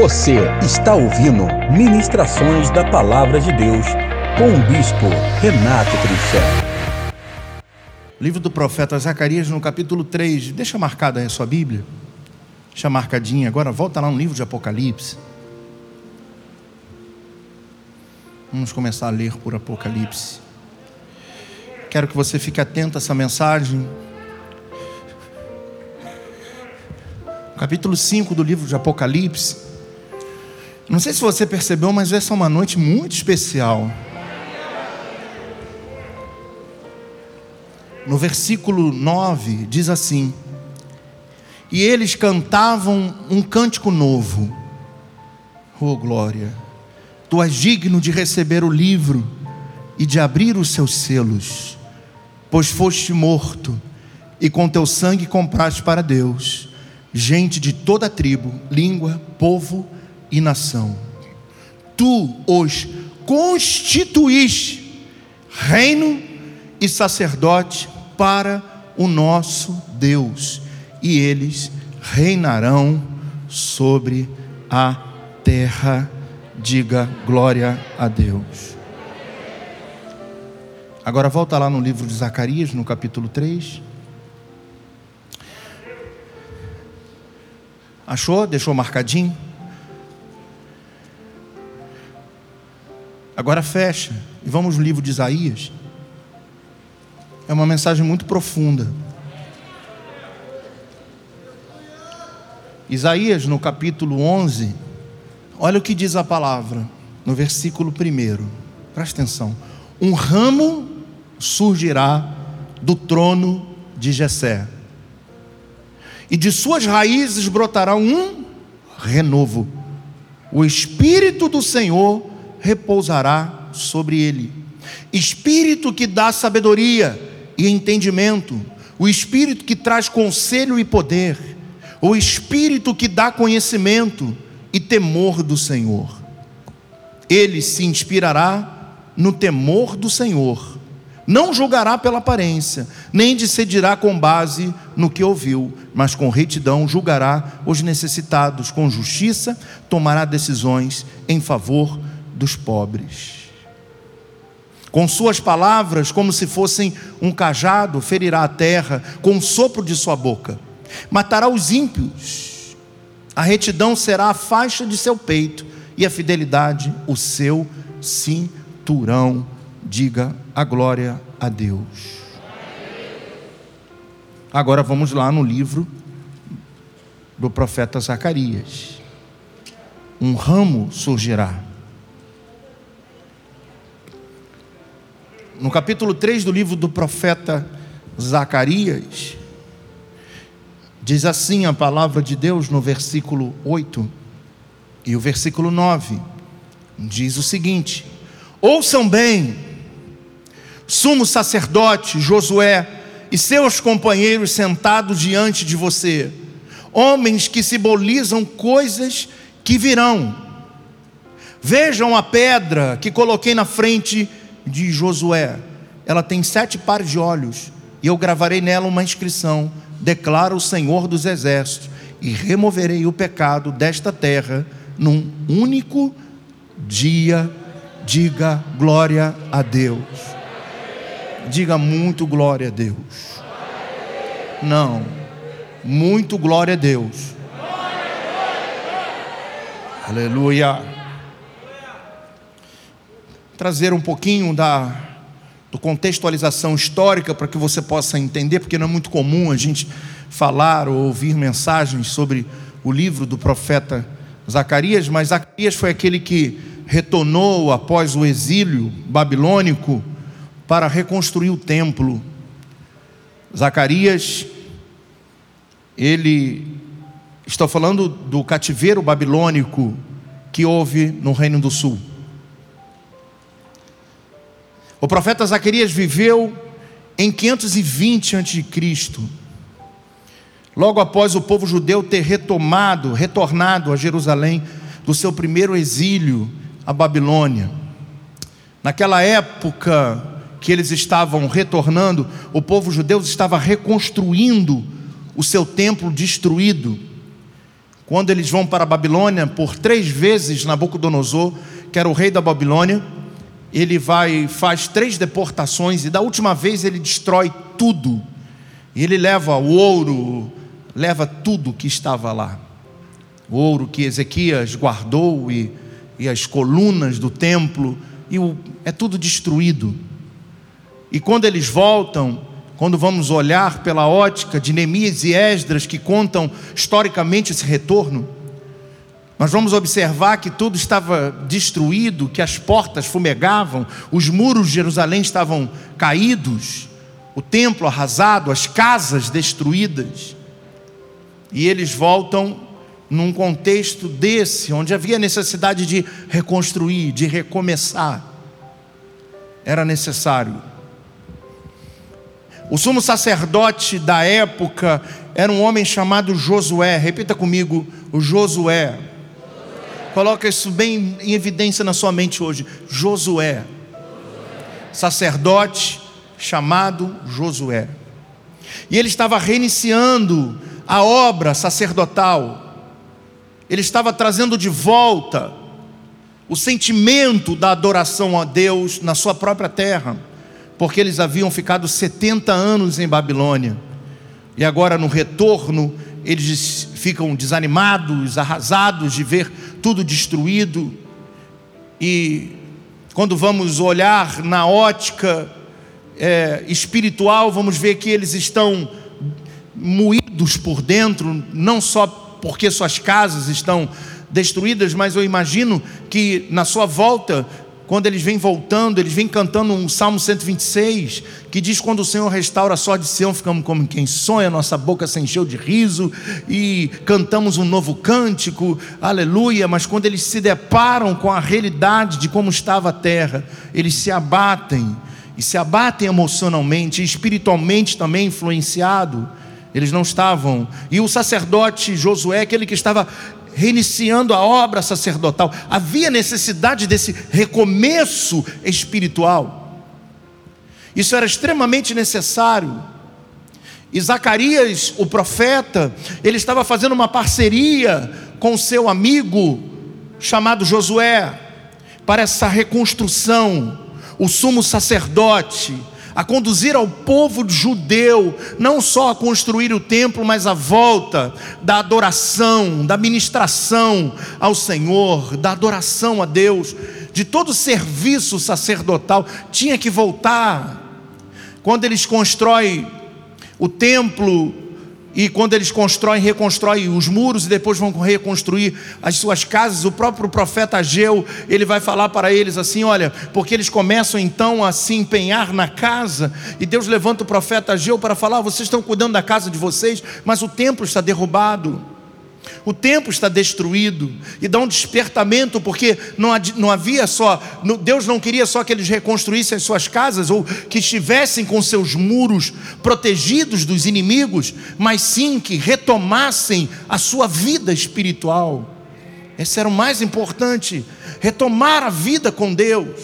Você está ouvindo Ministrações da Palavra de Deus com o Bispo Renato Trinchel. Livro do profeta Zacarias, no capítulo 3. Deixa marcada aí a sua Bíblia. Deixa marcadinha. Agora volta lá no livro de Apocalipse. Vamos começar a ler por Apocalipse. Quero que você fique atento a essa mensagem. Capítulo 5 do livro de Apocalipse. Não sei se você percebeu, mas essa é uma noite muito especial. No versículo 9 diz assim: E eles cantavam um cântico novo. Oh glória! Tu és digno de receber o livro e de abrir os seus selos, pois foste morto e com teu sangue compraste para Deus gente de toda tribo, língua, povo e nação. Tu os constituíste reino e sacerdote para o nosso Deus, e eles reinarão sobre a terra. Diga glória a Deus. Agora volta lá no livro de Zacarias, no capítulo 3. Achou? Deixou marcadinho? Agora fecha e vamos no livro de Isaías. É uma mensagem muito profunda. Isaías, no capítulo 11, olha o que diz a palavra, no versículo 1. Presta atenção. Um ramo surgirá do trono de Jessé, e de suas raízes brotará um renovo. O Espírito do Senhor repousará sobre ele. Espírito que dá sabedoria e entendimento, o espírito que traz conselho e poder, o espírito que dá conhecimento e temor do Senhor. Ele se inspirará no temor do Senhor. Não julgará pela aparência, nem decidirá com base no que ouviu, mas com retidão julgará os necessitados, com justiça tomará decisões em favor dos pobres. Com suas palavras, como se fossem um cajado, ferirá a terra com o sopro de sua boca. Matará os ímpios. A retidão será a faixa de seu peito e a fidelidade o seu cinturão. Diga a glória a Deus. Agora vamos lá no livro do profeta Zacarias. Um ramo surgirá no capítulo 3 do livro do profeta Zacarias, diz assim a palavra de Deus no versículo 8 e o versículo 9, diz o seguinte: Ouçam bem, sumo sacerdote Josué e seus companheiros sentados diante de você, homens que simbolizam coisas que virão. Vejam a pedra que coloquei na frente de Josué. Ela tem sete pares de olhos, e eu gravarei nela uma inscrição: declara o Senhor dos Exércitos, e removerei o pecado desta terra num único dia. Diga glória a Deus. Diga muito glória a Deus. Não, muito glória a Deus. Aleluia trazer um pouquinho da do contextualização histórica para que você possa entender, porque não é muito comum a gente falar ou ouvir mensagens sobre o livro do profeta Zacarias, mas Zacarias foi aquele que retornou após o exílio babilônico para reconstruir o templo. Zacarias, ele, estou falando do cativeiro babilônico que houve no Reino do Sul. O profeta Zacarias viveu em 520 a.C. Logo após o povo judeu ter retomado, retornado a Jerusalém do seu primeiro exílio à Babilônia. Naquela época que eles estavam retornando, o povo judeu estava reconstruindo o seu templo destruído. quando eles vão para a Babilônia, por três vezes Nabucodonosor, que era o rei da Babilônia, ele vai faz três deportações e da última vez ele destrói tudo. E ele leva o ouro, leva tudo que estava lá. O ouro que Ezequias guardou e, e as colunas do templo, e o, é tudo destruído. E quando eles voltam, quando vamos olhar pela ótica de Neemias e Esdras, que contam historicamente esse retorno, nós vamos observar que tudo estava destruído, que as portas fumegavam, os muros de Jerusalém estavam caídos, o templo arrasado, as casas destruídas. E eles voltam num contexto desse, onde havia necessidade de reconstruir, de recomeçar. Era necessário. O sumo sacerdote da época era um homem chamado Josué. Repita comigo, o Josué. Coloca isso bem em evidência na sua mente hoje. Josué. Sacerdote chamado Josué. E ele estava reiniciando a obra sacerdotal. Ele estava trazendo de volta o sentimento da adoração a Deus na sua própria terra porque eles haviam ficado 70 anos em Babilônia. E agora, no retorno, eles ficam desanimados, arrasados de ver tudo destruído. E quando vamos olhar na ótica é, espiritual, vamos ver que eles estão moídos por dentro, não só porque suas casas estão destruídas, mas eu imagino que na sua volta quando eles vêm voltando, eles vêm cantando um Salmo 126, que diz: Quando o Senhor restaura a sorte de Sião, ficamos como quem sonha, nossa boca se encheu de riso, e cantamos um novo cântico, aleluia. Mas quando eles se deparam com a realidade de como estava a terra, eles se abatem, e se abatem emocionalmente, espiritualmente também influenciado. Eles não estavam. E o sacerdote Josué, aquele que estava reiniciando a obra sacerdotal. Havia necessidade desse recomeço espiritual. Isso era extremamente necessário. E Zacarias, o profeta, ele estava fazendo uma parceria com seu amigo chamado Josué para essa reconstrução. O sumo sacerdote a conduzir ao povo judeu, não só a construir o templo, mas a volta da adoração, da ministração ao Senhor, da adoração a Deus, de todo o serviço sacerdotal, tinha que voltar. Quando eles constroem o templo, e quando eles constroem, reconstroem os muros e depois vão reconstruir as suas casas, o próprio profeta Ageu, ele vai falar para eles assim: olha, porque eles começam então a se empenhar na casa, e Deus levanta o profeta Ageu para falar: vocês estão cuidando da casa de vocês, mas o templo está derrubado. O templo está destruído e dá um despertamento, porque não, havia só, Deus não queria só que eles reconstruíssem as suas casas ou que estivessem com seus muros protegidos dos inimigos, mas sim que retomassem a sua vida espiritual. Esse era o mais importante, retomar a vida com Deus.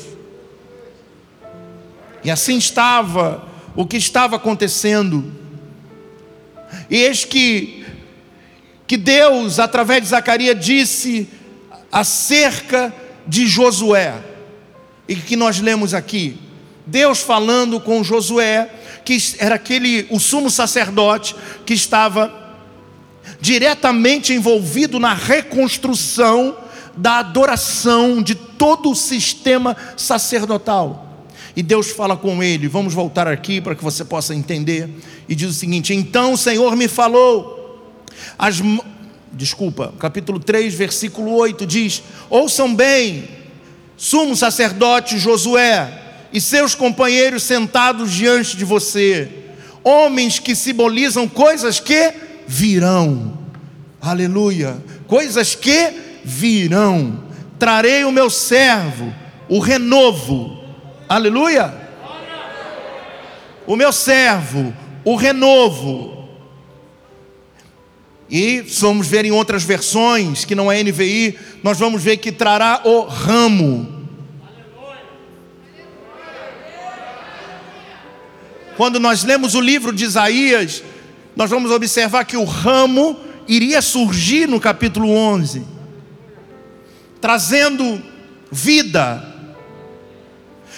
E assim estava o que estava acontecendo. E eis que que Deus, através de Zacarias, disse acerca de Josué, e que nós lemos aqui. Deus falando com Josué, que era aquele, o sumo sacerdote, que estava diretamente envolvido na reconstrução da adoração de todo o sistema sacerdotal. E Deus fala com ele, vamos voltar aqui para que você possa entender, e diz o seguinte: Então o Senhor me falou, as, desculpa, capítulo 3, versículo 8 diz: Ouçam bem, sumo sacerdote Josué e seus companheiros sentados diante de você, homens que simbolizam coisas que virão, aleluia, coisas que virão. Trarei o meu servo, o renovo, aleluia. O meu servo, o renovo, e vamos ver em outras versões, que não é NVI, nós vamos ver que trará o ramo. Quando nós lemos o livro de Isaías, nós vamos observar que o ramo iria surgir no capítulo 11, trazendo vida.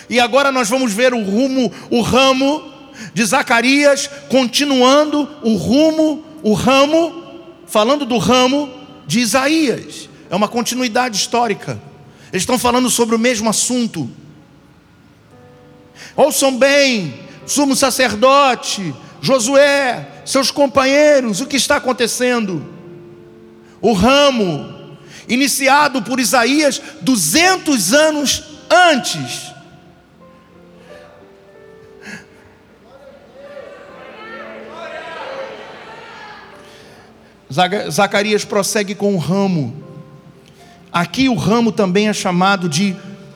E agora nós vamos ver o rumo, o ramo de Zacarias, continuando o rumo, o ramo, falando do ramo de Isaías. É uma continuidade histórica. Eles estão falando sobre o mesmo assunto. Ouçam bem, sumo sacerdote, Josué, seus companheiros, o que está acontecendo? O ramo, iniciado por Isaías 200 anos antes. Zacarias prossegue com o ramo. Aqui o ramo também é chamado de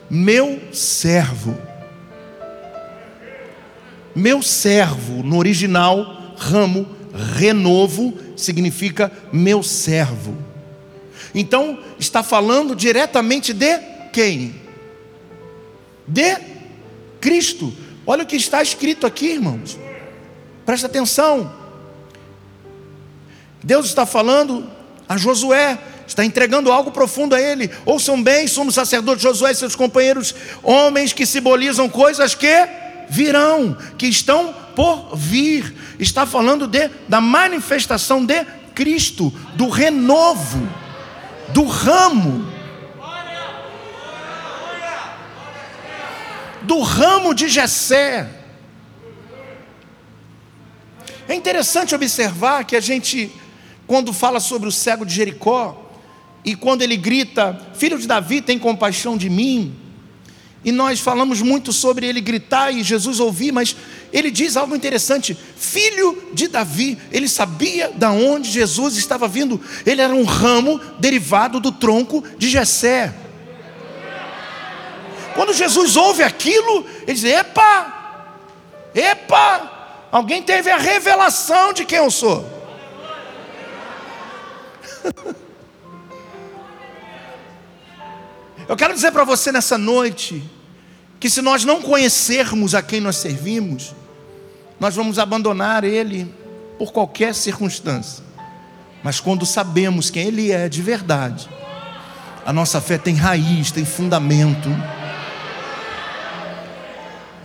meu servo. Meu servo, no original, ramo, renovo, significa meu servo. Então, está falando diretamente de quem? De Cristo. Olha o que está escrito aqui, irmãos. Presta atenção. Deus está falando a Josué, está entregando algo profundo a ele. Ouçam bem, somos sacerdotes Josué e seus companheiros, homens que simbolizam coisas que virão, que estão por vir. Está falando de, da manifestação de Cristo, do renovo, do ramo. Do ramo de Jessé. É interessante observar que a gente, quando fala sobre o cego de Jericó, e quando ele grita: Filho de Davi, tem compaixão de mim. E nós falamos muito sobre ele gritar e Jesus ouvir, mas ele diz algo interessante: Filho de Davi, ele sabia da onde Jesus estava vindo. Ele era um ramo derivado do tronco de Jessé. Quando Jesus ouve aquilo, ele diz: Epa, epa, alguém teve a revelação de quem eu sou. Eu quero dizer para você nessa noite que se nós não conhecermos a quem nós servimos, nós vamos abandonar Ele por qualquer circunstância. Mas quando sabemos quem Ele é de verdade, a nossa fé tem raiz, tem fundamento.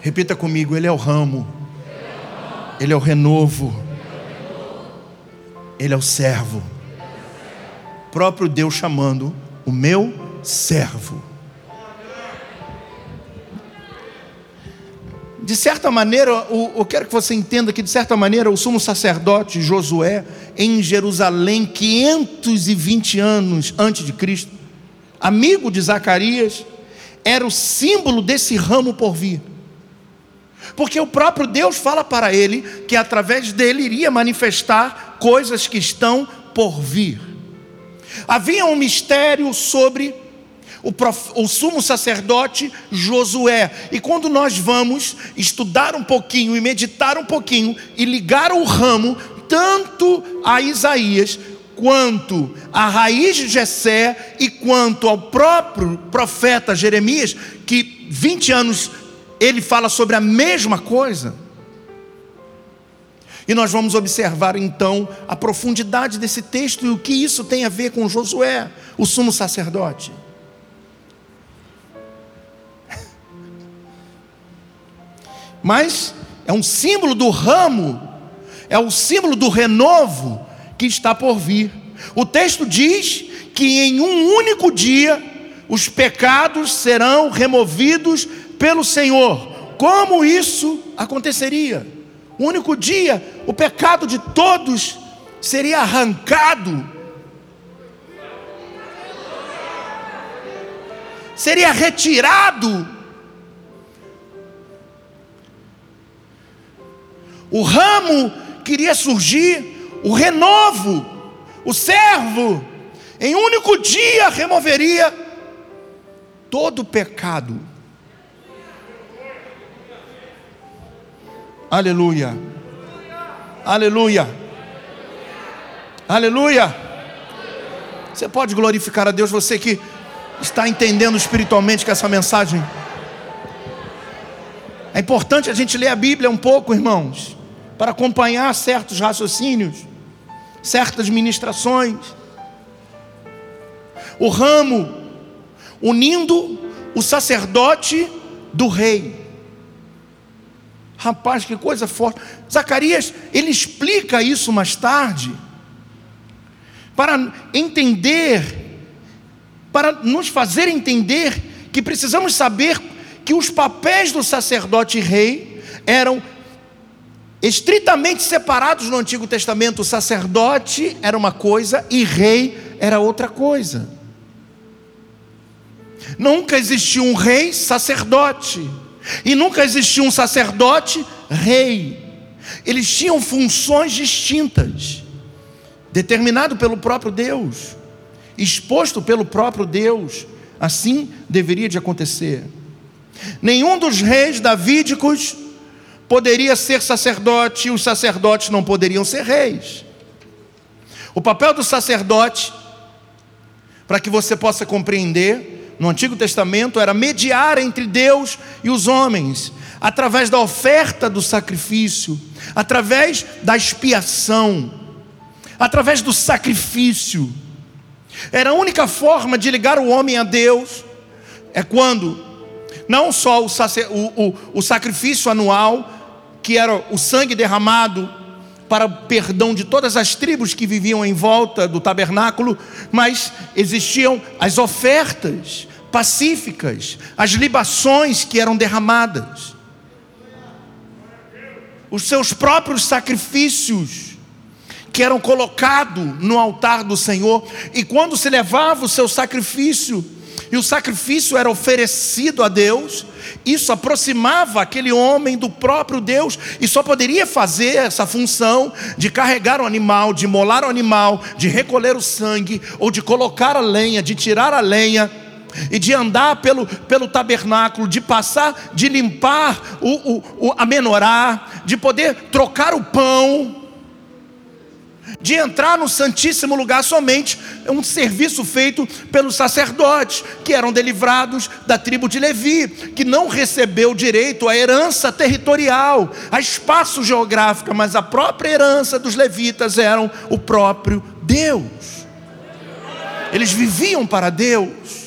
Repita comigo: Ele é o ramo, Ele é o renovo, Ele é o servo. Próprio Deus chamando o meu servo. De certa maneira, eu quero que você entenda que, de certa maneira, o sumo sacerdote Josué, em Jerusalém, 520 anos antes de Cristo, amigo de Zacarias, era o símbolo desse ramo por vir. Porque o próprio Deus fala para ele que através dele iria manifestar coisas que estão por vir. Havia um mistério sobre o, prof, o sumo sacerdote Josué. E quando nós vamos estudar um pouquinho e meditar um pouquinho e ligar o ramo tanto a Isaías quanto a raiz de Jessé e quanto ao próprio profeta Jeremias, que 20 anos ele fala sobre a mesma coisa. E nós vamos observar então a profundidade desse texto e o que isso tem a ver com Josué, o sumo sacerdote. mas é um símbolo do ramo, é o símbolo do renovo que está por vir. O texto diz que em um único dia os pecados serão removidos pelo Senhor. Como isso aconteceria? Um único dia, o pecado de todos seria arrancado, seria retirado O ramo queria surgir, o renovo, o servo, em um único dia removeria todo o pecado. Aleluia. Aleluia. Aleluia. Você pode glorificar a Deus, você que está entendendo espiritualmente com essa mensagem. É importante a gente ler a Bíblia um pouco, irmãos para acompanhar certos raciocínios. certas ministrações. O ramo unindo o sacerdote do rei. Rapaz, que coisa forte. Zacarias, ele explica isso mais tarde, para entender, para nos fazer entender que precisamos saber que os papéis do sacerdote e rei eram estritamente separados no Antigo Testamento. O sacerdote era uma coisa e rei era outra coisa. Nunca existiu um rei sacerdote. E nunca existiu um sacerdote rei. Eles tinham funções distintas, determinado pelo próprio Deus, exposto pelo próprio Deus. Assim deveria de acontecer. Nenhum dos reis davídicos poderia ser sacerdote e os sacerdotes não poderiam ser reis. O papel do sacerdote, para que você possa compreender, no Antigo Testamento era mediar entre Deus e os homens, através da oferta do sacrifício, através da expiação, através do sacrifício. Era a única forma de ligar o homem a Deus, é quando não só o, o, o, o sacrifício anual, que era o sangue derramado para o perdão de todas as tribos que viviam em volta do tabernáculo, mas existiam as ofertas pacíficas, as libações que eram derramadas, os seus próprios sacrifícios que eram colocados no altar do Senhor, e quando se levava o seu sacrifício, e o sacrifício era oferecido a Deus, isso aproximava aquele homem do próprio Deus, e só poderia fazer essa função de carregar o animal, de molar o animal, de recolher o sangue, ou de colocar a lenha, de tirar a lenha, e de andar pelo, pelo tabernáculo, de passar, de limpar o, o, o, a menorá, de poder trocar o pão, de entrar no Santíssimo Lugar somente é um serviço feito pelos sacerdotes, que eram delivrados da tribo de Levi, que não recebeu direito à herança territorial, a espaço geográfico, mas a própria herança dos levitas eram o próprio Deus. Eles viviam para Deus.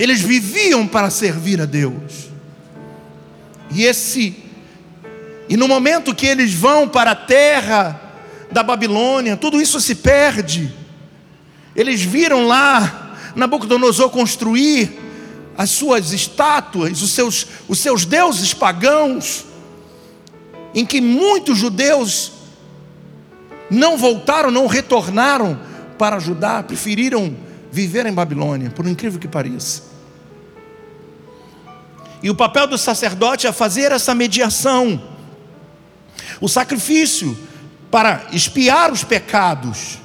Eles viviam para servir a Deus. E esse e no momento que eles vão para a terra da Babilônia, tudo isso se perde. Eles viram lá Nabucodonosor construir as suas estátuas, os seus, os seus deuses pagãos, em que muitos judeus não voltaram, não retornaram para ajudar, preferiram viver em Babilônia, por incrível que pareça. E o papel do sacerdote é fazer essa mediação. O sacrifício para expiar os pecados.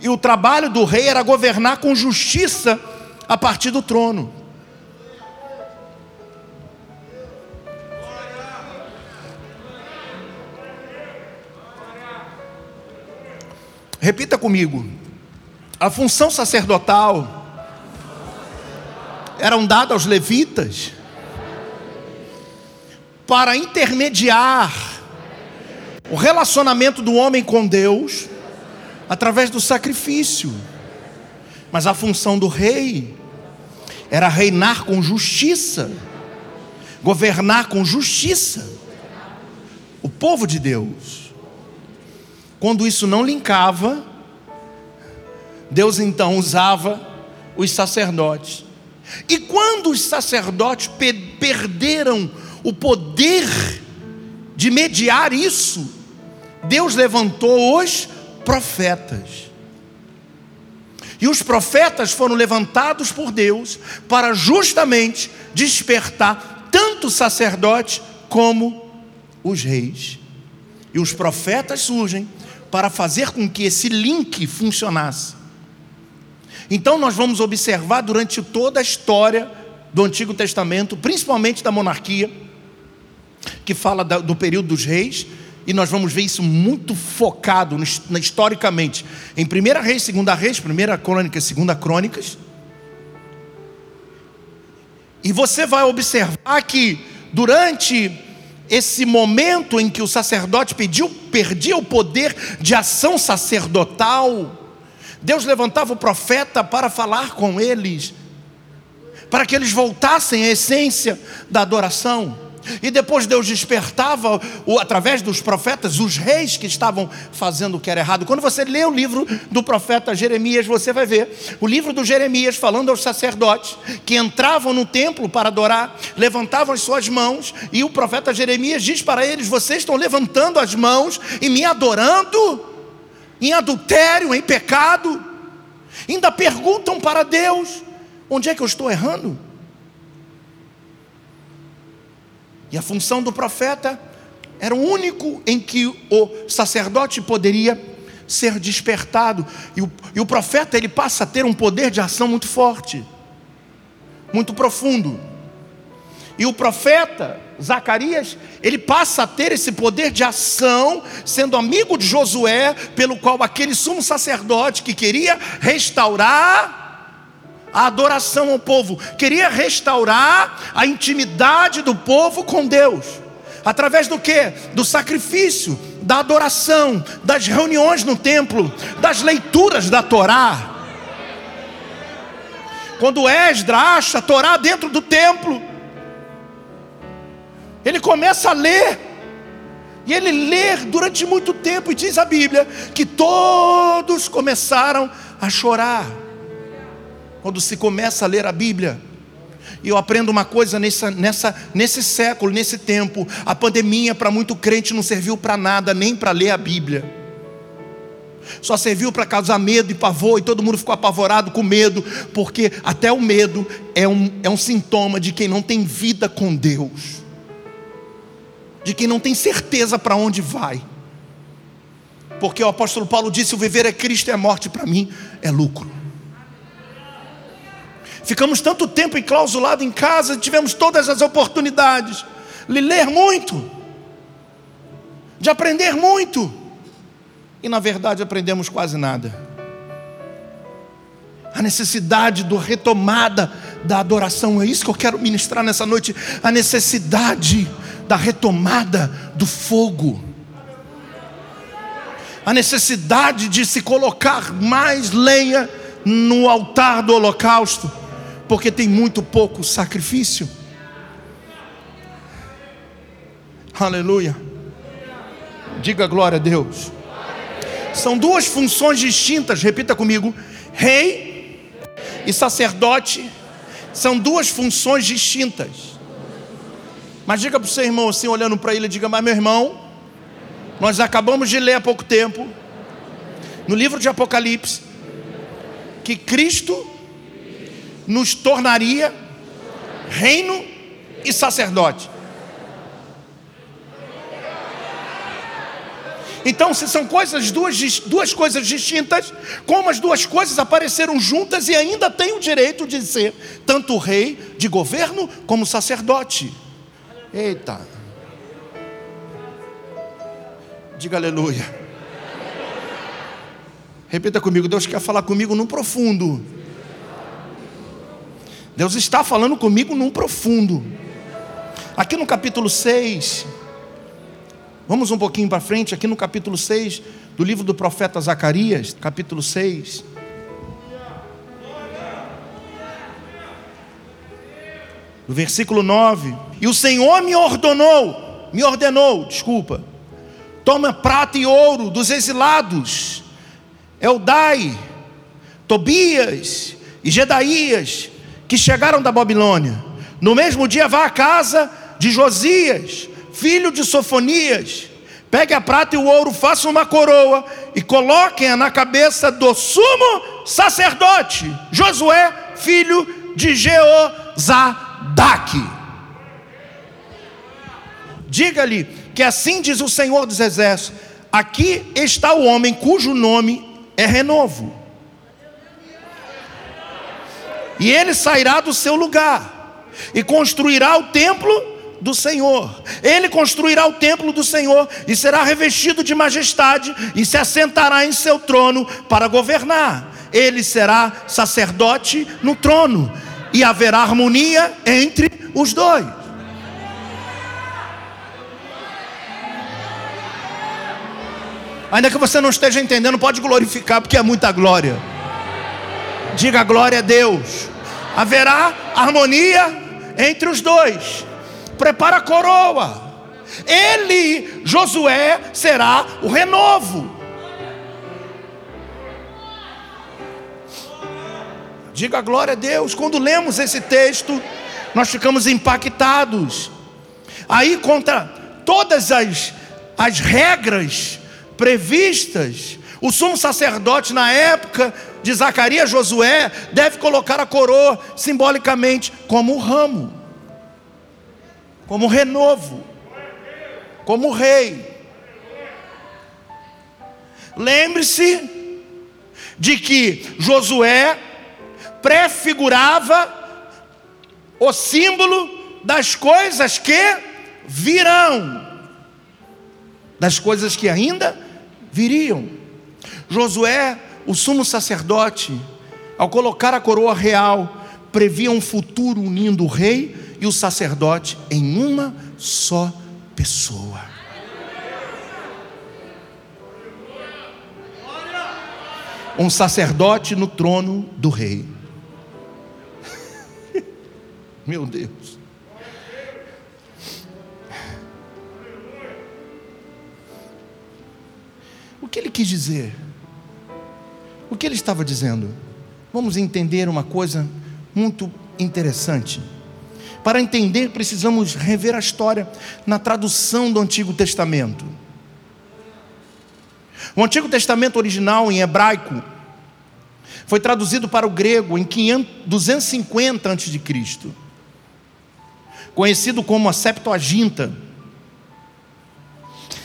E o trabalho do rei era governar com justiça a partir do trono. Repita comigo. A função sacerdotal eram dada aos levitas para intermediar o relacionamento do homem com Deus através do sacrifício. Mas a função do rei era reinar com justiça, governar com justiça o povo de Deus. Quando isso não linkava, Deus então usava os sacerdotes. E quando os sacerdotes perderam o poder de mediar isso, Deus levantou os profetas. E os profetas foram levantados por Deus para justamente despertar tanto o sacerdote como os reis. E os profetas surgem para fazer com que esse link funcionasse. Então nós vamos observar durante toda a história do Antigo Testamento, principalmente da monarquia, que fala do período dos reis, e nós vamos ver isso muito focado historicamente em 1 Reis, 2 Reis, 1 Crônicas, 2 Crônicas. E você vai observar que durante esse momento em que o sacerdote pediu perdia o poder de ação sacerdotal, Deus levantava o profeta para falar com eles, para que eles voltassem à essência da adoração. E depois Deus despertava, através dos profetas, os reis que estavam fazendo o que era errado. Quando você lê o livro do profeta Jeremias, você vai ver o livro do Jeremias falando aos sacerdotes que entravam no templo para adorar, levantavam as suas mãos, e o profeta Jeremias diz para eles: Vocês estão levantando as mãos e me adorando em adultério, em pecado. Ainda perguntam para Deus: Onde é que eu estou errando? E a função do profeta era o único em que o sacerdote poderia ser despertado. E o, e o profeta ele passa a ter um poder de ação muito forte, muito profundo. E o profeta Zacarias, ele passa a ter esse poder de ação, sendo amigo de Josué, pelo qual aquele sumo sacerdote que queria restaurar a adoração ao povo, queria restaurar a intimidade do povo com Deus. Através do que? Do sacrifício, da adoração, das reuniões no templo, das leituras da Torá. Quando Esdra acha a Torá dentro do templo, ele começa a ler, e ele lê durante muito tempo, e diz a Bíblia que todos começaram a chorar quando se começa a ler a Bíblia. E eu aprendo uma coisa nessa, nessa, nesse século, nesse tempo: a pandemia para muito crente não serviu para nada, nem para ler a Bíblia. Só serviu para causar medo e pavor, e todo mundo ficou apavorado com medo, porque até o medo é um, é um sintoma de quem não tem vida com Deus, de quem não tem certeza para onde vai. Porque o apóstolo Paulo disse: o viver é Cristo e a morte para mim é lucro. Ficamos tanto tempo enclausulado em casa, tivemos todas as oportunidades de ler muito, de aprender muito, e na verdade aprendemos quase nada. A necessidade do retomada da adoração, é isso que eu quero ministrar nessa noite. A necessidade da retomada do fogo. A necessidade de se colocar mais lenha no altar do holocausto porque tem muito pouco sacrifício. Aleluia. Diga glória a Deus. São duas funções distintas, repita comigo: rei e sacerdote são duas funções distintas. Mas diga para o seu irmão assim, olhando para ele, diga: Mas meu irmão, nós acabamos de ler há pouco tempo, no livro de Apocalipse, que Cristo nos tornaria reino e sacerdote. Então, se são coisas duas, duas coisas distintas, como as duas coisas apareceram juntas e ainda tem o direito de ser tanto rei de governo como sacerdote. Eita. Diga aleluia. Repita comigo, Deus quer falar comigo no profundo. Deus está falando comigo num profundo. Aqui no capítulo 6, vamos um pouquinho para frente, aqui no capítulo 6 do livro do profeta Zacarias, capítulo 6. No versículo 9: E o Senhor me ordenou, me ordenou, desculpa, toma prata e ouro dos exilados, Eldai, Tobias e Gedaías, que chegaram da Babilônia. No mesmo dia, vá à casa de Josias, filho de Sofonias. Pegue a prata e o ouro, faça uma coroa e coloquem-a na cabeça do sumo sacerdote, Josué, filho de Jeozadak. Diga-lhe que assim diz o Senhor dos Exércitos: aqui está o homem cujo nome é renovo e ele sairá do seu lugar e construirá o templo do Senhor. Ele construirá o templo do Senhor e será revestido de majestade e se assentará em seu trono para governar. Ele será sacerdote no trono e haverá harmonia entre os dois. Ainda que você não esteja entendendo, pode glorificar, porque é muita glória. Diga glória a Deus. Haverá harmonia entre os dois. Prepara a coroa. Ele, Josué, será o renovo. Diga glória a Deus. Quando lemos esse texto, nós ficamos impactados. Aí, contra todas as, as regras previstas, o sumo sacerdote, na época de Zacarias Josué, deve colocar a coroa simbolicamente como ramo, como renovo, como rei. Lembre-se de que Josué prefigurava o símbolo das coisas que virão, das coisas que ainda viriam. Josué, o sumo sacerdote, ao colocar a coroa real, previa um futuro unindo o rei e o sacerdote em uma só pessoa. Um sacerdote no trono do rei. Meu Deus. Que ele quis dizer? O que ele estava dizendo? Vamos entender uma coisa muito interessante. Para entender, precisamos rever a história na tradução do Antigo Testamento. O Antigo Testamento original em hebraico foi traduzido para o grego em 250 a.C conhecido como a Septuaginta.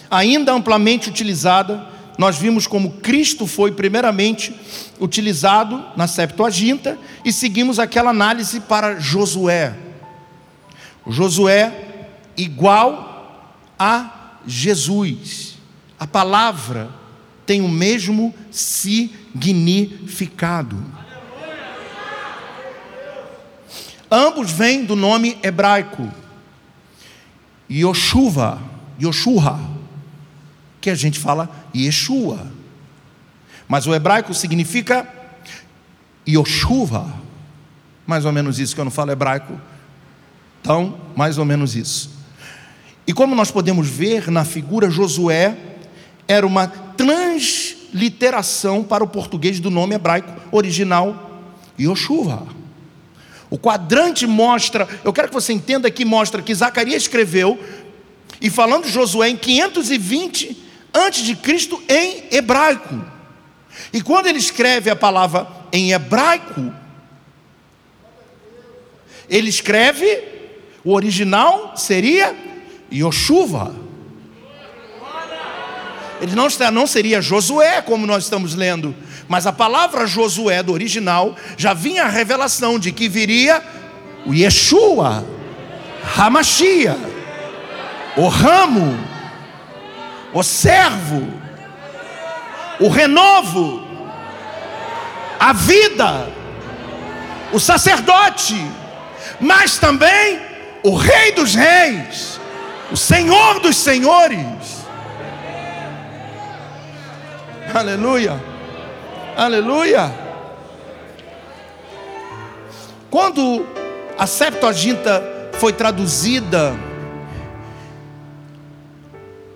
Ainda amplamente utilizada, nós vimos como Cristo foi primeiramente utilizado na Septuaginta e seguimos aquela análise para Josué. Josué igual a Jesus. A palavra tem o mesmo significado. Ambos vêm do nome hebraico Yoshuva, Yoshua, que a gente fala Yeshua. Mas o hebraico significa Yoshuva. Mais ou menos isso que eu não falo hebraico. Então, mais ou menos isso. E como nós podemos ver na figura Josué, era uma transliteração para o português do nome hebraico original Yoshua. O quadrante mostra, eu quero que você entenda que mostra que Zacarias escreveu e falando Josué em 520 antes de Cristo em hebraico. E quando ele escreve a palavra em hebraico, ele escreve o original seria Yoshuva. Ele não, não seria Josué, como nós estamos lendo, mas a palavra Josué do original já vinha a revelação de que viria o Yeshua, Hamashia, o ramo, o servo, o renovo, a vida, o sacerdote, mas também o Rei dos Reis, o Senhor dos Senhores. Aleluia. Aleluia. Quando a Septuaginta foi traduzida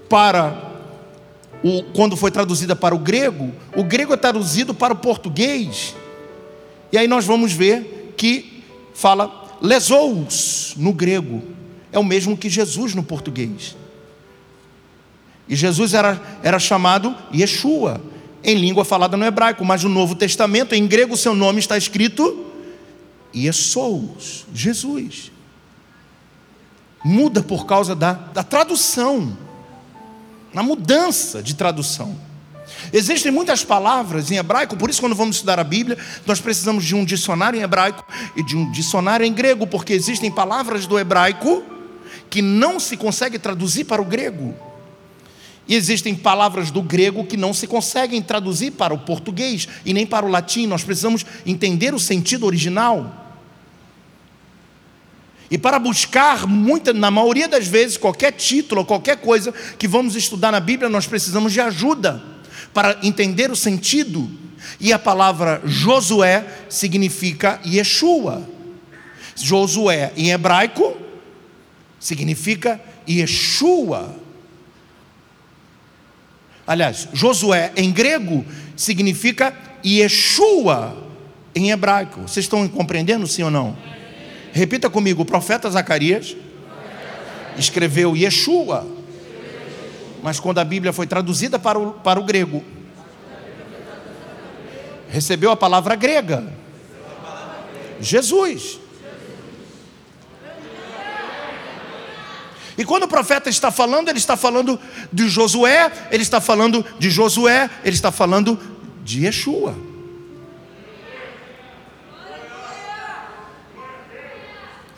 para o, quando foi traduzida para o grego, o grego é traduzido para o português. E aí nós vamos ver que fala lesous no grego. É o mesmo que Jesus no português. E Jesus era, era chamado Yeshua em língua falada no hebraico, mas no Novo Testamento, em grego, seu nome está escrito Iesous, Jesus. Muda por causa da, da tradução, na mudança de tradução. Existem muitas palavras em hebraico, por isso, quando vamos estudar a Bíblia, nós precisamos de um dicionário em hebraico e de um dicionário em grego, porque existem palavras do hebraico que não se consegue traduzir para o grego. E existem palavras do grego que não se conseguem traduzir para o português e nem para o latim. Nós precisamos entender o sentido original. E para buscar, muita, na maioria das vezes, qualquer título, qualquer coisa que vamos estudar na Bíblia, nós precisamos de ajuda. para entender o sentido. E a palavra Josué significa Yeshua. Josué em hebraico significa Yeshua. Aliás, Josué em grego significa Yeshua em hebraico. Vocês estão compreendendo, sim ou não? Repita comigo: o profeta Zacarias escreveu Yeshua, mas quando a Bíblia foi traduzida para o, para o grego, recebeu a palavra grega: Jesus. E quando o profeta está falando, ele está falando de Josué, ele está falando de Josué, ele está falando de Yeshua.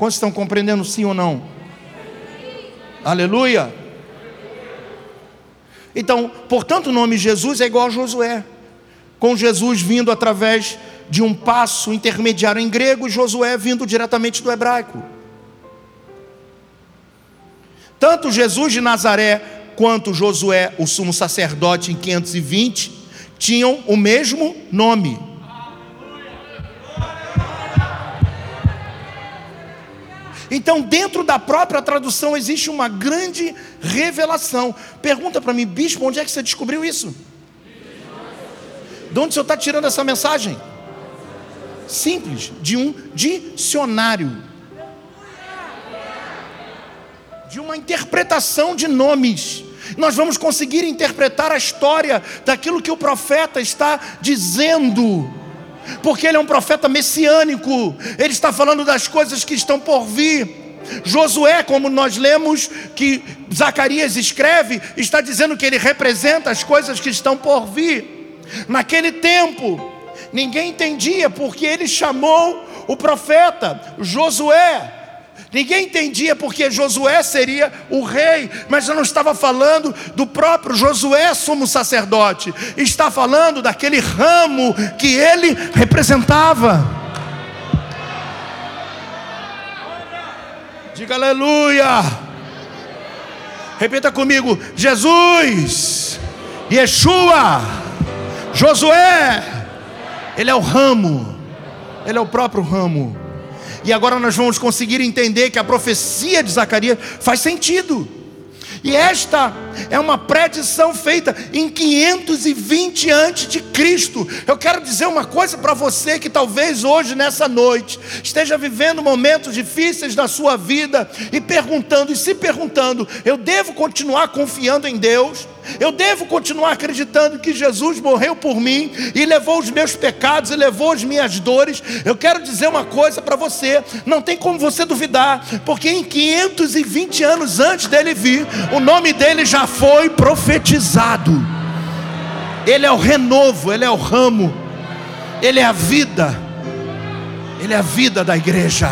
Quantos estão compreendendo sim ou não? Aleluia. Então, portanto, o nome Jesus é igual a Josué. Com Jesus vindo através de um passo intermediário em grego e Josué vindo diretamente do hebraico. Tanto Jesus de Nazaré quanto Josué, o sumo sacerdote em 520, tinham o mesmo nome. Então, dentro da própria tradução existe uma grande revelação. Pergunta para mim, bispo, onde é que você descobriu isso? De onde o senhor está tirando essa mensagem? Simples, de um dicionário. de uma interpretação de nomes. Nós vamos conseguir interpretar a história daquilo que o profeta está dizendo, porque ele é um profeta messiânico, ele está falando das coisas que estão por vir. Josué, como nós lemos que Zacarias escreve, está dizendo que ele representa as coisas que estão por vir. Naquele tempo, ninguém entendia porque ele chamou o profeta Josué Ninguém entendia porque Josué seria o rei, mas não estava falando do próprio Josué como sacerdote, está falando daquele ramo que ele representava. Diga aleluia. Repita comigo: Jesus, Yeshua, Josué, ele é o ramo, ele é o próprio ramo. E agora nós vamos conseguir entender que a profecia de Zacarias faz sentido. E esta é uma predição feita em 520 antes de Cristo. Eu quero dizer uma coisa para você que talvez hoje nessa noite esteja vivendo momentos difíceis da sua vida e perguntando e se perguntando: eu devo continuar confiando em Deus? Eu devo continuar acreditando que Jesus morreu por mim e levou os meus pecados e levou as minhas dores. Eu quero dizer uma coisa para você: não tem como você duvidar, porque em 520 anos antes dele vir, o nome dele já foi profetizado. Ele é o renovo, ele é o ramo, ele é a vida, ele é a vida da igreja.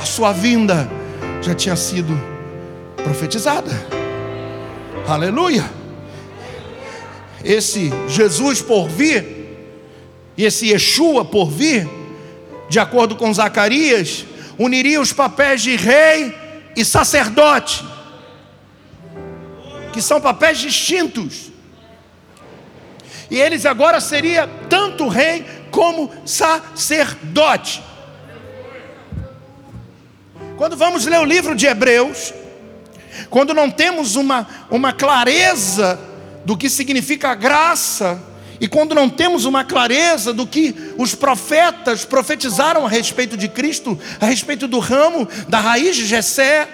A sua vinda já tinha sido profetizada. Aleluia. Esse Jesus por vir, e esse Yeshua por vir, de acordo com Zacarias, uniria os papéis de rei e sacerdote, que são papéis distintos. E eles agora seria tanto rei como sacerdote. Quando vamos ler o livro de Hebreus, quando não temos uma, uma clareza do que significa graça, e quando não temos uma clareza do que os profetas profetizaram a respeito de Cristo, a respeito do ramo, da raiz de Jessé,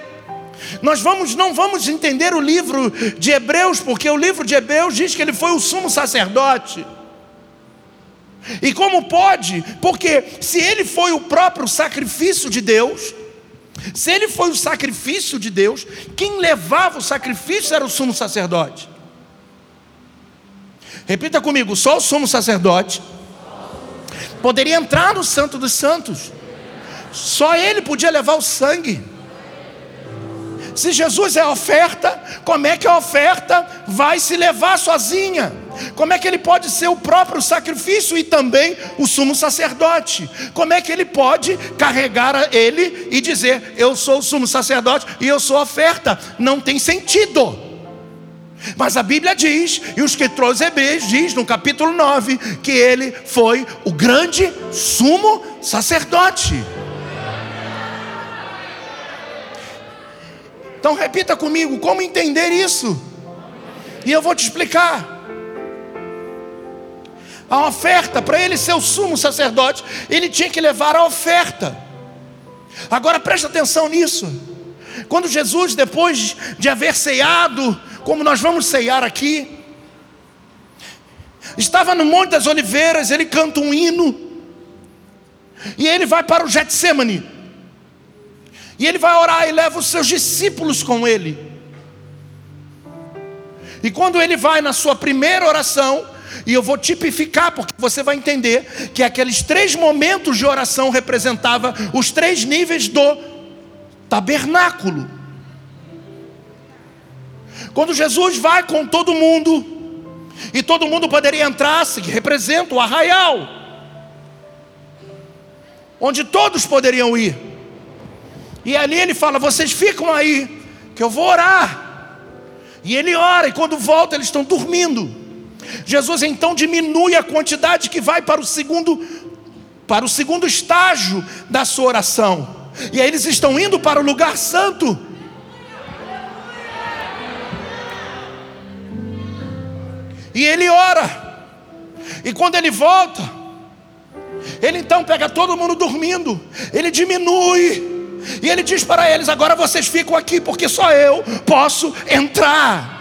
nós vamos, não vamos entender o livro de Hebreus, porque o livro de Hebreus diz que ele foi o sumo sacerdote. E como pode? Porque se ele foi o próprio sacrifício de Deus, se ele foi o sacrifício de Deus, quem levava o sacrifício era o sumo sacerdote. Repita comigo: só o sumo sacerdote poderia entrar no Santo dos Santos, só ele podia levar o sangue. Se Jesus é a oferta, como é que a oferta vai se levar sozinha? Como é que ele pode ser o próprio sacrifício e também o sumo sacerdote? Como é que ele pode carregar ele e dizer: Eu sou o sumo sacerdote e eu sou a oferta? Não tem sentido. Mas a Bíblia diz, e os escritor Hebreus diz no capítulo 9, que ele foi o grande sumo sacerdote. Então repita comigo, como entender isso? E eu vou te explicar. A oferta, para ele ser o sumo sacerdote, ele tinha que levar a oferta. Agora preste atenção nisso. Quando Jesus, depois de haver ceado, como nós vamos ceiar aqui, estava no Monte das Oliveiras, ele canta um hino, e ele vai para o Getsemane, e ele vai orar e leva os seus discípulos com ele. E quando ele vai na sua primeira oração, e eu vou tipificar, porque você vai entender que aqueles três momentos de oração representavam os três níveis do tabernáculo. Quando Jesus vai com todo mundo, e todo mundo poderia entrar, que representa o arraial, onde todos poderiam ir. E ali ele fala: vocês ficam aí, que eu vou orar. E ele ora, e quando volta, eles estão dormindo. Jesus então diminui a quantidade que vai para o segundo para o segundo estágio da sua oração. E aí eles estão indo para o lugar santo. E ele ora. E quando ele volta, ele então pega todo mundo dormindo, ele diminui, e ele diz para eles: agora vocês ficam aqui, porque só eu posso entrar.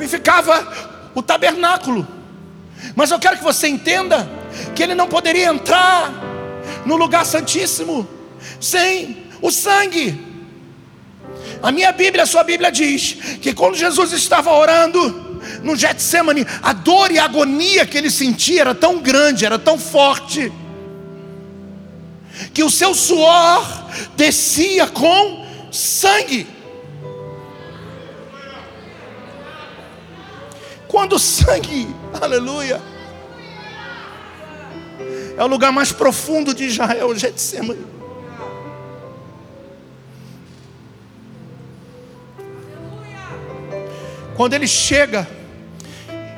Tipificava o tabernáculo. Mas eu quero que você entenda que ele não poderia entrar no lugar santíssimo sem o sangue. A minha Bíblia, a sua Bíblia diz que quando Jesus estava orando no Getsemane, a dor e a agonia que ele sentia era tão grande, era tão forte, que o seu suor descia com sangue. Quando o sangue, aleluia, é o lugar mais profundo de Israel, Getsemane. Quando ele chega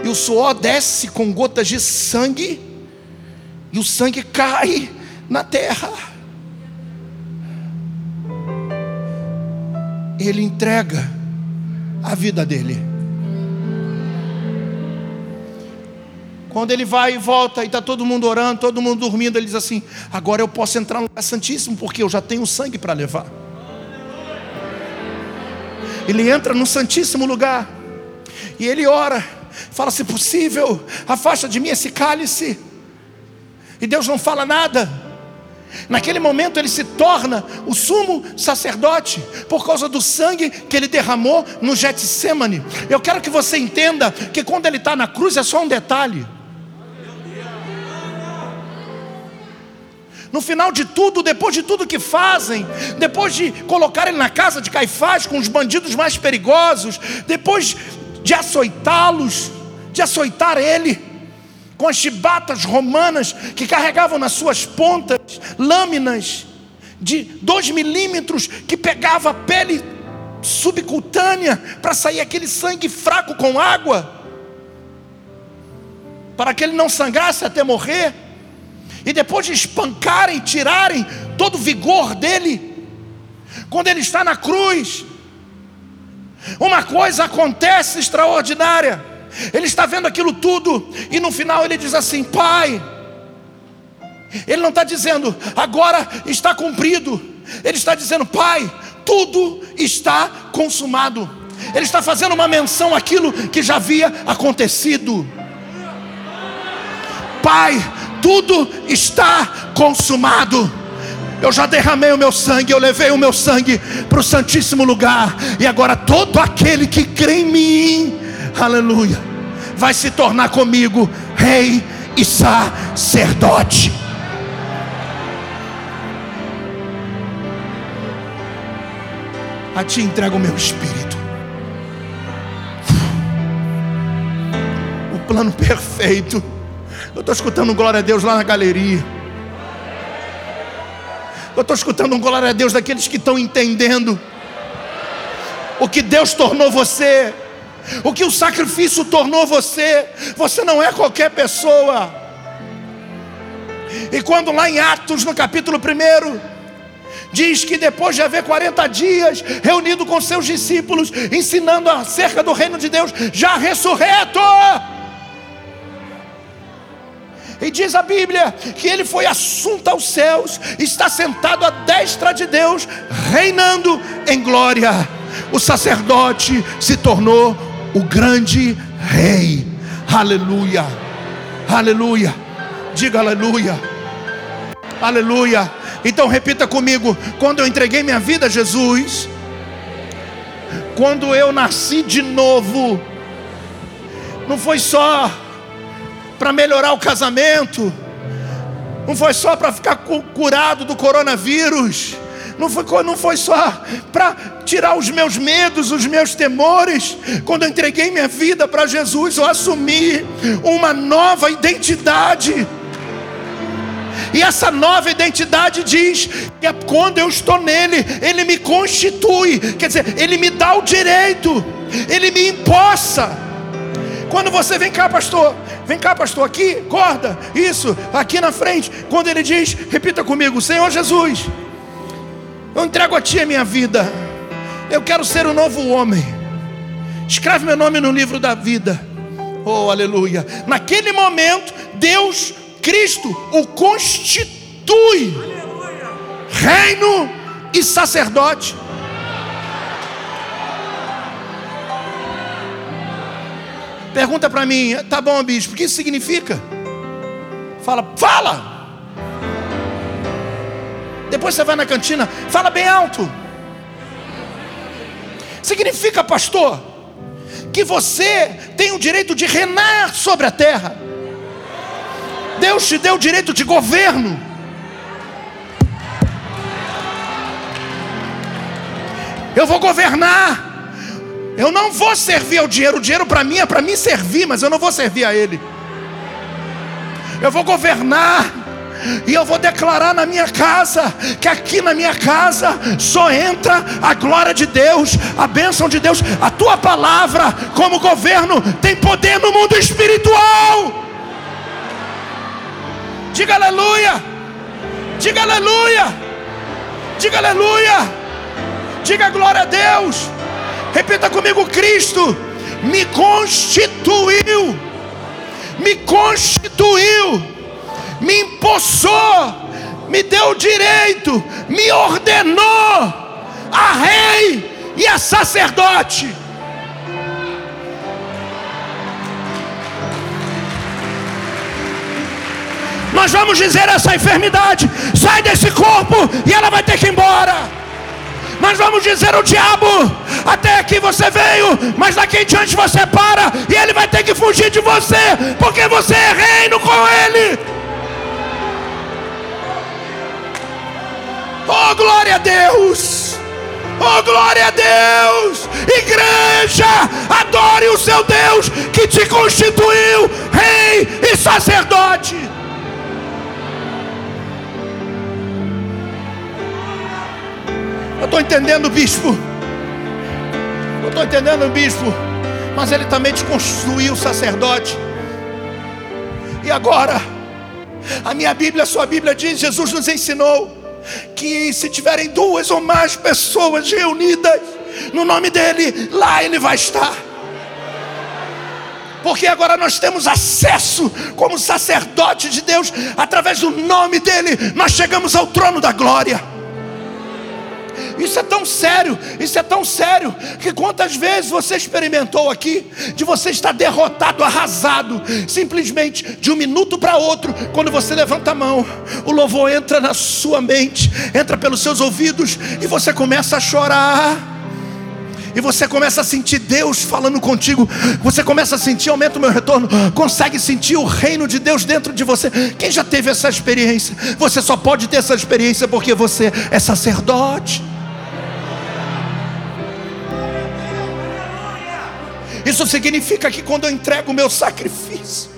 e o suor desce com gotas de sangue, e o sangue cai na terra. Ele entrega a vida dele. Quando ele vai e volta e está todo mundo orando, todo mundo dormindo, ele diz assim: Agora eu posso entrar no lugar santíssimo, porque eu já tenho sangue para levar. Ele entra no santíssimo lugar e ele ora, fala: Se possível, afasta de mim esse cálice. E Deus não fala nada. Naquele momento ele se torna o sumo sacerdote por causa do sangue que ele derramou no Getsemane. Eu quero que você entenda que quando ele está na cruz é só um detalhe. No final de tudo, depois de tudo que fazem, depois de colocar ele na casa de Caifás com os bandidos mais perigosos, depois de açoitá-los, de açoitar ele, com as chibatas romanas que carregavam nas suas pontas lâminas de dois milímetros que pegava a pele subcutânea para sair aquele sangue fraco com água, para que ele não sangrasse até morrer. E depois de espancarem, tirarem todo o vigor dele, quando ele está na cruz, uma coisa acontece extraordinária. Ele está vendo aquilo tudo, e no final ele diz assim: Pai, ele não está dizendo, agora está cumprido, ele está dizendo, Pai, tudo está consumado. Ele está fazendo uma menção àquilo que já havia acontecido. Pai, tudo está consumado. Eu já derramei o meu sangue, eu levei o meu sangue para o Santíssimo lugar, e agora todo aquele que crê em mim, aleluia, vai se tornar comigo rei e sacerdote. A ti entrego o meu espírito. O plano perfeito. Eu estou escutando glória a Deus lá na galeria. Eu estou escutando um glória a Deus daqueles que estão entendendo o que Deus tornou você, o que o sacrifício tornou você. Você não é qualquer pessoa. E quando lá em Atos, no capítulo 1, diz que depois de haver 40 dias reunido com seus discípulos, ensinando acerca do reino de Deus, já ressurreto. E diz a Bíblia que ele foi assunto aos céus, está sentado à destra de Deus, reinando em glória. O sacerdote se tornou o grande rei. Aleluia. Aleluia. Diga aleluia. Aleluia. Então repita comigo: quando eu entreguei minha vida a Jesus, quando eu nasci de novo, não foi só para melhorar o casamento, não foi só para ficar curado do coronavírus, não foi, não foi só para tirar os meus medos, os meus temores. Quando eu entreguei minha vida para Jesus, eu assumi uma nova identidade. E essa nova identidade diz que é quando eu estou nele, ele me constitui, quer dizer, ele me dá o direito, ele me impossa. Quando você vem cá, pastor, vem cá, pastor, aqui, corda, isso, aqui na frente. Quando ele diz, repita comigo: Senhor Jesus, eu entrego a Ti a minha vida, eu quero ser um novo homem. Escreve meu nome no livro da vida. Oh, aleluia. Naquele momento, Deus, Cristo, o constitui reino e sacerdote. Pergunta para mim, tá bom, bispo, o que isso significa? Fala, fala! Depois você vai na cantina, fala bem alto. Significa, pastor, que você tem o direito de reinar sobre a terra. Deus te deu o direito de governo. Eu vou governar. Eu não vou servir ao dinheiro. O dinheiro para mim é para mim servir, mas eu não vou servir a ele. Eu vou governar. E eu vou declarar na minha casa que aqui na minha casa só entra a glória de Deus, a bênção de Deus. A tua palavra, como governo, tem poder no mundo espiritual. Diga aleluia. Diga aleluia. Diga aleluia. Diga glória a Deus. Repita comigo: Cristo me constituiu, me constituiu, me empossou, me deu direito, me ordenou a rei e a sacerdote. Nós vamos dizer essa enfermidade: sai desse corpo e ela vai ter que ir embora. Nós vamos dizer ao diabo: até aqui você veio, mas daqui em diante você para, e ele vai ter que fugir de você, porque você é reino com ele. Oh, glória a Deus! Oh, glória a Deus! Igreja, adore o seu Deus que te constituiu rei e sacerdote. Eu estou entendendo, bispo. Eu estou entendendo, bispo. Mas ele também te construiu sacerdote. E agora, a minha Bíblia, a sua Bíblia diz: Jesus nos ensinou que se tiverem duas ou mais pessoas reunidas no nome dele, lá ele vai estar. Porque agora nós temos acesso como sacerdote de Deus, através do nome dele, nós chegamos ao trono da glória. Isso é tão sério, isso é tão sério, que quantas vezes você experimentou aqui de você estar derrotado, arrasado, simplesmente de um minuto para outro, quando você levanta a mão, o louvor entra na sua mente, entra pelos seus ouvidos e você começa a chorar. E você começa a sentir Deus falando contigo. Você começa a sentir, aumenta o meu retorno. Consegue sentir o reino de Deus dentro de você. Quem já teve essa experiência? Você só pode ter essa experiência porque você é sacerdote. Isso significa que quando eu entrego o meu sacrifício,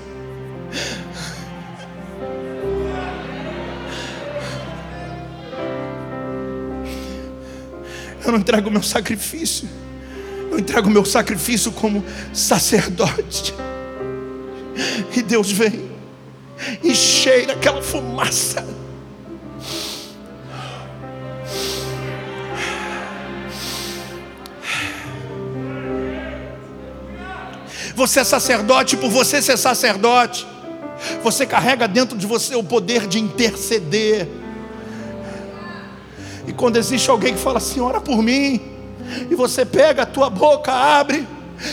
eu não entrego o meu sacrifício, eu entrego o meu sacrifício como sacerdote. E Deus vem e cheira aquela fumaça. Você é sacerdote por você ser sacerdote. Você carrega dentro de você o poder de interceder. E quando existe alguém que fala assim, ora por mim, e você pega a tua boca, abre,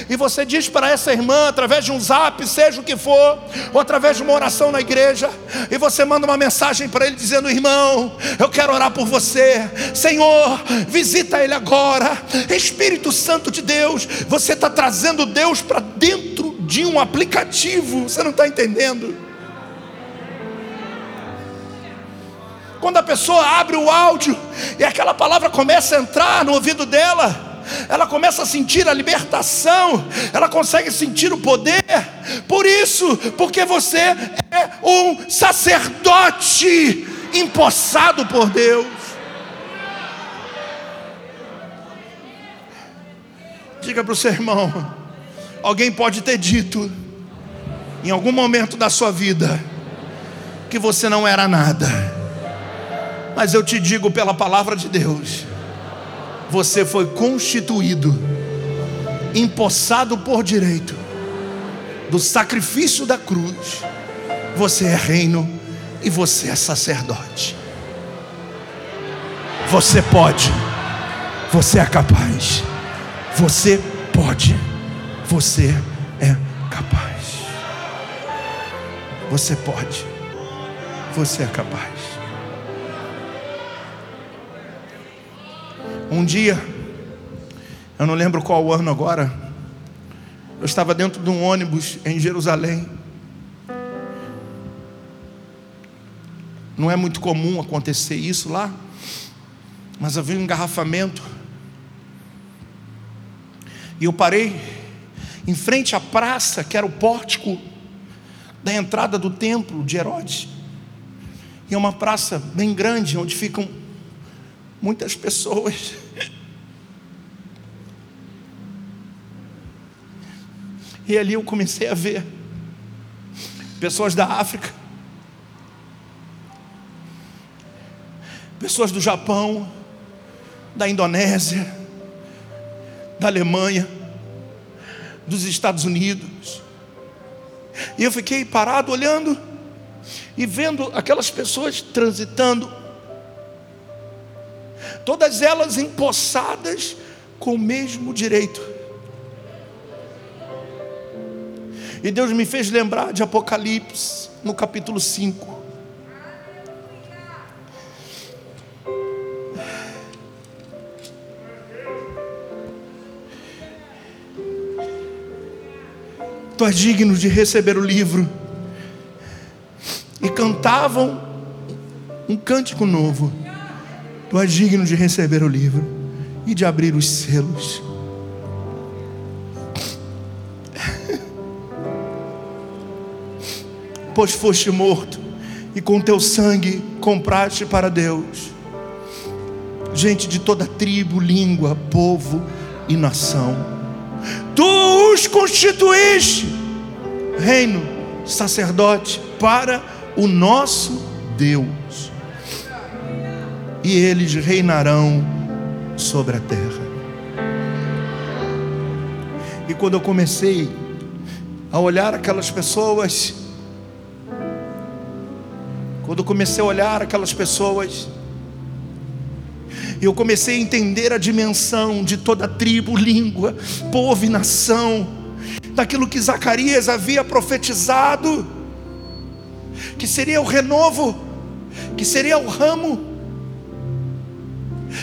e você diz para essa irmã, através de um zap, seja o que for, ou através de uma oração na igreja, e você manda uma mensagem para ele dizendo: Irmão, eu quero orar por você, Senhor, visita ele agora, Espírito Santo de Deus, você está trazendo Deus para dentro de um aplicativo, você não está entendendo? Quando a pessoa abre o áudio e aquela palavra começa a entrar no ouvido dela, ela começa a sentir a libertação, ela consegue sentir o poder. Por isso, porque você é um sacerdote empossado por Deus. Diga para o seu irmão: alguém pode ter dito, em algum momento da sua vida, que você não era nada, mas eu te digo pela palavra de Deus você foi constituído, empossado por direito do sacrifício da cruz. Você é reino e você é sacerdote. Você pode, você é capaz, você pode, você é capaz. Você pode, você é capaz. Um dia, eu não lembro qual ano agora, eu estava dentro de um ônibus em Jerusalém. Não é muito comum acontecer isso lá, mas havia um engarrafamento. E eu parei em frente à praça, que era o pórtico da entrada do templo de Herodes. E é uma praça bem grande, onde ficam muitas pessoas. E ali eu comecei a ver pessoas da África, pessoas do Japão, da Indonésia, da Alemanha, dos Estados Unidos. E eu fiquei parado olhando e vendo aquelas pessoas transitando todas elas empossadas com o mesmo direito. E Deus me fez lembrar de Apocalipse, no capítulo 5. Tu és digno de receber o livro. E cantavam um cântico novo. Tu és digno de receber o livro e de abrir os selos. Pois foste morto e com teu sangue compraste para Deus gente de toda tribo, língua, povo e nação. Tu os constituíste reino, sacerdote para o nosso Deus e eles reinarão sobre a terra. E quando eu comecei a olhar aquelas pessoas, eu comecei a olhar aquelas pessoas, eu comecei a entender a dimensão de toda tribo, língua, povo e nação, daquilo que Zacarias havia profetizado, que seria o renovo, que seria o ramo,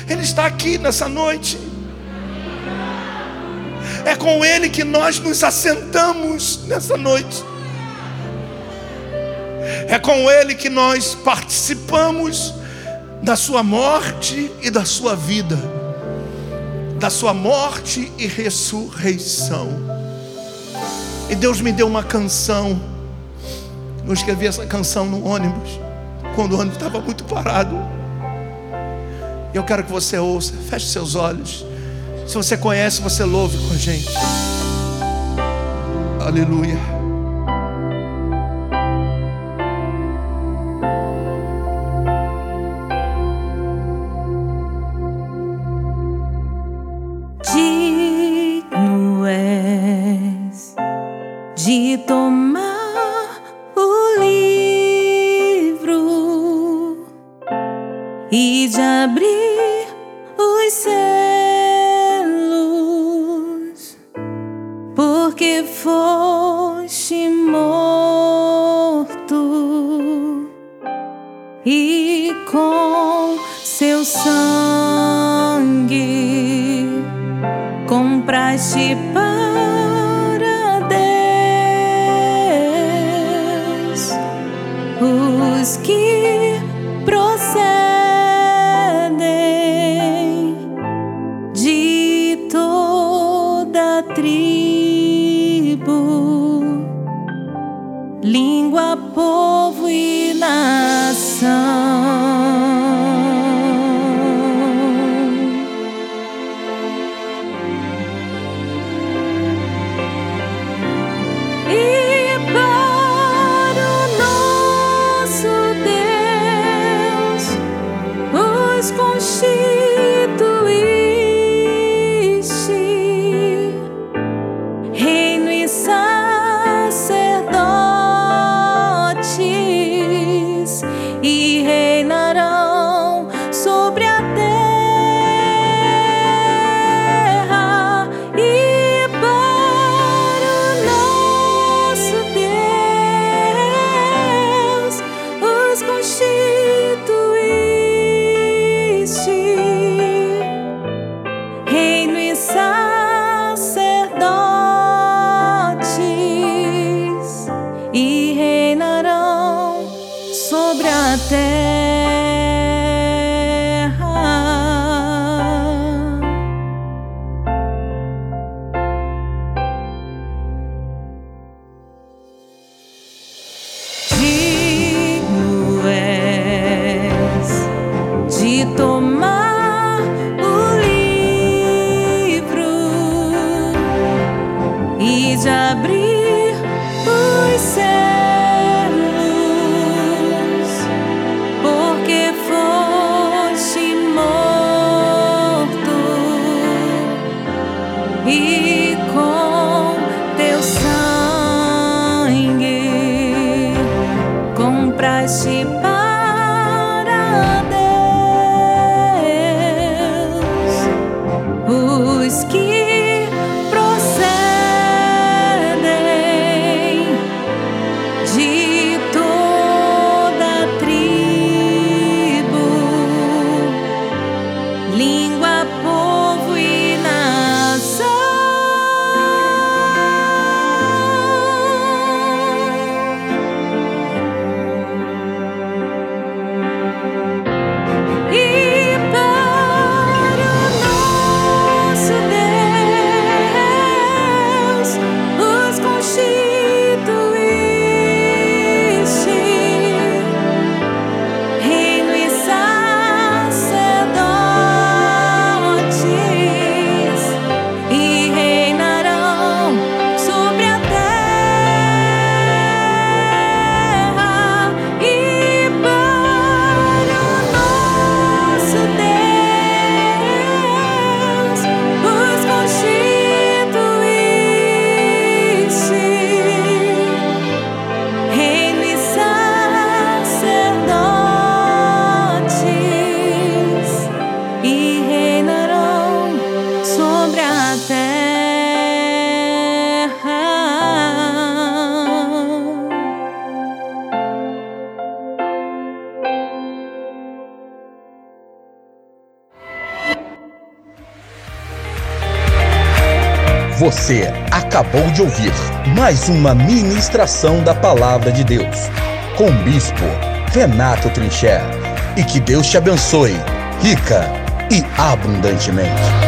ele está aqui nessa noite. É com Ele que nós nos assentamos nessa noite. É com Ele que nós participamos da Sua morte e da Sua vida, da Sua morte e ressurreição. E Deus me deu uma canção. Eu escrevi essa canção no ônibus, quando o ônibus estava muito parado. E eu quero que você ouça, feche seus olhos. Se você conhece, você louve com a gente. Aleluia. Acabou de ouvir mais uma ministração da Palavra de Deus com o Bispo Renato Trincher. E que Deus te abençoe, rica e abundantemente.